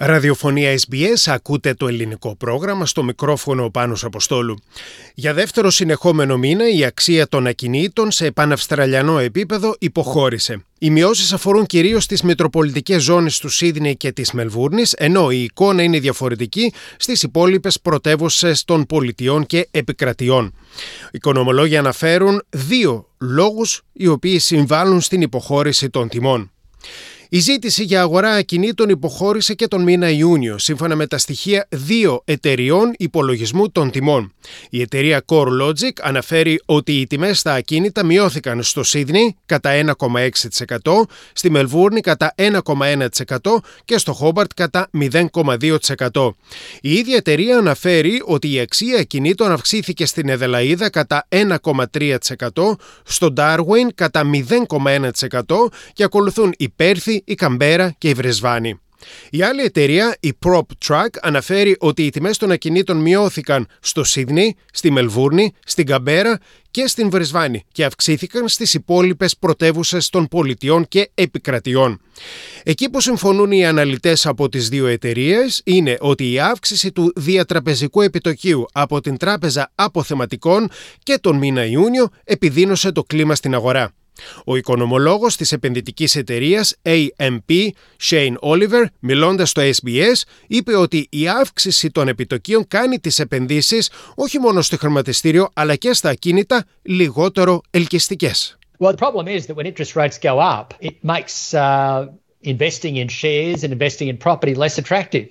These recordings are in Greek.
Ραδιοφωνία SBS, ακούτε το ελληνικό πρόγραμμα στο μικρόφωνο ο Πάνος Αποστόλου. Για δεύτερο συνεχόμενο μήνα η αξία των ακινήτων σε παναυστραλιανό επίπεδο υποχώρησε. Οι μειώσεις αφορούν κυρίως τις μετροπολιτικές ζώνες του Σίδνεϊ και της Μελβούρνης, ενώ η εικόνα είναι διαφορετική στις υπόλοιπες πρωτεύουσες των πολιτιών και επικρατιών. Οι οικονομολόγοι αναφέρουν δύο λόγους οι οποίοι συμβάλλουν στην υποχώρηση των τιμών. Η ζήτηση για αγορά ακινήτων υποχώρησε και τον μήνα Ιούνιο, σύμφωνα με τα στοιχεία δύο εταιριών υπολογισμού των τιμών. Η εταιρεία CoreLogic αναφέρει ότι οι τιμές στα ακίνητα μειώθηκαν στο Σίδνey κατά 1,6%, στη Μελβούρνη κατά 1,1% και στο Χόμπαρτ κατά 0,2%. Η ίδια εταιρεία αναφέρει ότι η αξία ακινήτων αυξήθηκε στην Εδελαίδα κατά 1,3%, στο Darwin κατά 0,1% και ακολουθούν η Πέρθη, η Καμπέρα και η Βρεσβάνη. Η άλλη εταιρεία, η Prop Track, αναφέρει ότι οι τιμές των ακινήτων μειώθηκαν στο Σίδνey, στη Μελβούρνη, στην Καμπέρα και στην Βρεσβάνη και αυξήθηκαν στις υπόλοιπες πρωτεύουσες των πολιτιών και επικρατιών. Εκεί που συμφωνούν οι αναλυτές από τις δύο εταιρείες είναι ότι η αύξηση του διατραπεζικού επιτοκίου από την Τράπεζα Αποθεματικών και τον μήνα Ιούνιο επιδίνωσε το κλίμα στην αγορά. Ο οικονομολόγος της επενδυτικής εταιρείας AMP, Shane Oliver, μιλώντας στο SBS, είπε ότι η αύξηση των επιτοκίων κάνει τις επενδύσεις όχι μόνο στο χρηματιστήριο αλλά και στα ακίνητα λιγότερο ελκυστικές. Well, the problem is that when interest rates go up, it makes uh, investing in shares and investing in property less attractive.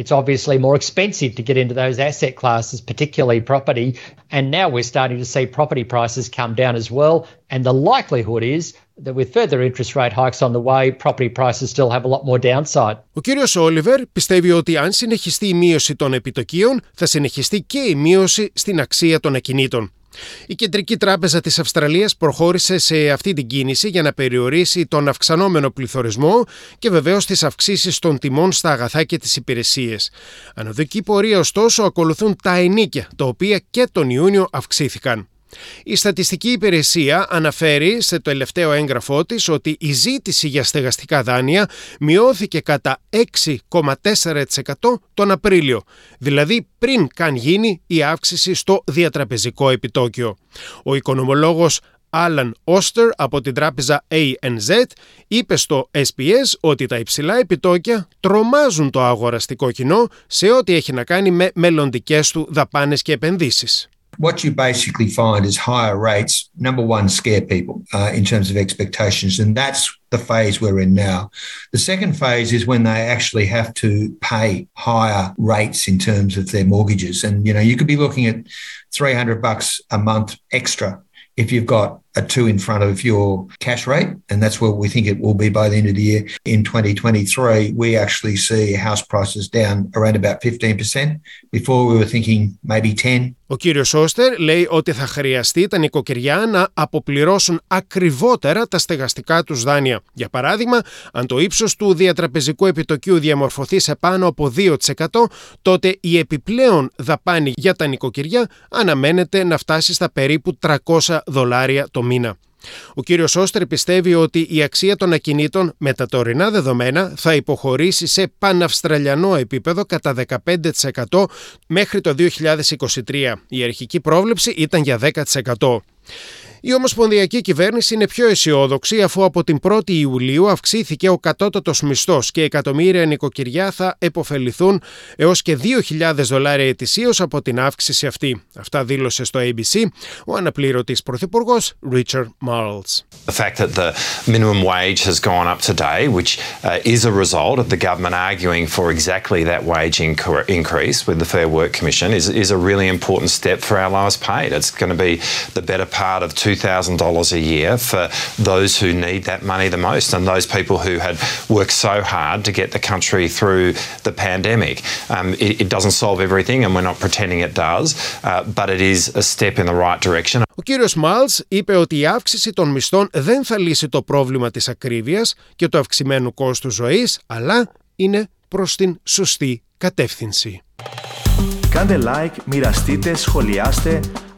it's obviously more expensive to get into those asset classes, particularly property. And now we're starting to see property prices come down as well. And the likelihood is that with further interest rate hikes on the way, property prices still have a lot more downside. Ο κύριος Όλιβερ πιστεύει ότι αν συνεχιστεί η μείωση των επιτοκίων, θα συνεχιστεί και η μείωση στην αξία των ακινήτων. Η Κεντρική Τράπεζα της Αυστραλίας προχώρησε σε αυτή την κίνηση για να περιορίσει τον αυξανόμενο πληθωρισμό και βεβαίως τις αυξήσεις των τιμών στα αγαθά και τις υπηρεσίες. Ανωδική πορεία ωστόσο ακολουθούν τα ενίκια, τα οποία και τον Ιούνιο αυξήθηκαν. Η Στατιστική Υπηρεσία αναφέρει σε το τελευταίο έγγραφό της ότι η ζήτηση για στεγαστικά δάνεια μειώθηκε κατά 6,4% τον Απρίλιο, δηλαδή πριν καν γίνει η αύξηση στο διατραπεζικό επιτόκιο. Ο οικονομολόγος Άλαν Όστερ από την τράπεζα ANZ είπε στο SPS ότι τα υψηλά επιτόκια τρομάζουν το αγοραστικό κοινό σε ό,τι έχει να κάνει με μελλοντικές του δαπάνες και επενδύσεις. What you basically find is higher rates, number one, scare people uh, in terms of expectations. And that's the phase we're in now. The second phase is when they actually have to pay higher rates in terms of their mortgages. And, you know, you could be looking at 300 bucks a month extra if you've got a two in front of your cash rate, and that's where we think it will be by the end of the year. In 2023, we actually see house prices down around about 15%. Before we were thinking maybe 10. Ο κύριος Όστερ λέει ότι θα χρειαστεί τα νοικοκυριά να αποπληρώσουν ακριβότερα τα στεγαστικά τους δάνεια. Για παράδειγμα, αν το ύψος του διατραπεζικού επιτοκίου διαμορφωθεί σε πάνω από 2%, τότε η επιπλέον δαπάνη για τα νοικοκυριά αναμένεται να φτάσει στα περίπου 300 δολάρια το μήνα. Ο κύριος Όστερ πιστεύει ότι η αξία των ακινήτων με τα τωρινά δεδομένα θα υποχωρήσει σε παναυστραλιανό επίπεδο κατά 15% μέχρι το 2023. Η αρχική πρόβλεψη ήταν για 10%. Η Ομοσπονδιακή Κυβέρνηση είναι πιο αισιόδοξη αφού από την 1η Ιουλίου αυξήθηκε ο κατώτατος μισθός και εκατομμύρια νοικοκυριά θα επωφεληθούν έως και 2.000 δολάρια ετησίως από την αύξηση αυτή. Αυτά δήλωσε στο ABC ο αναπλήρωτης πρωθυπουργός Richard Marles. The fact that the minimum wage has gone up today, which uh, is a result of the government arguing for exactly that wage increase with the Fair Work Commission, is, is a really important step for our lowest paid. It's going to be the better part of $2,000 a year for those who need that money the most and those people who had worked so hard to get the country through the pandemic. Um, it, it, doesn't solve everything and we're not pretending it does, uh, but it is a step in the right direction. Ο κύριος Μάλς είπε ότι η αύξηση των μισθών δεν θα λύσει το πρόβλημα της ακρίβειας και του αυξημένου κόστου ζωής, αλλά είναι προς την σωστή κατεύθυνση. Κάντε like, μοιραστείτε, σχολιάστε,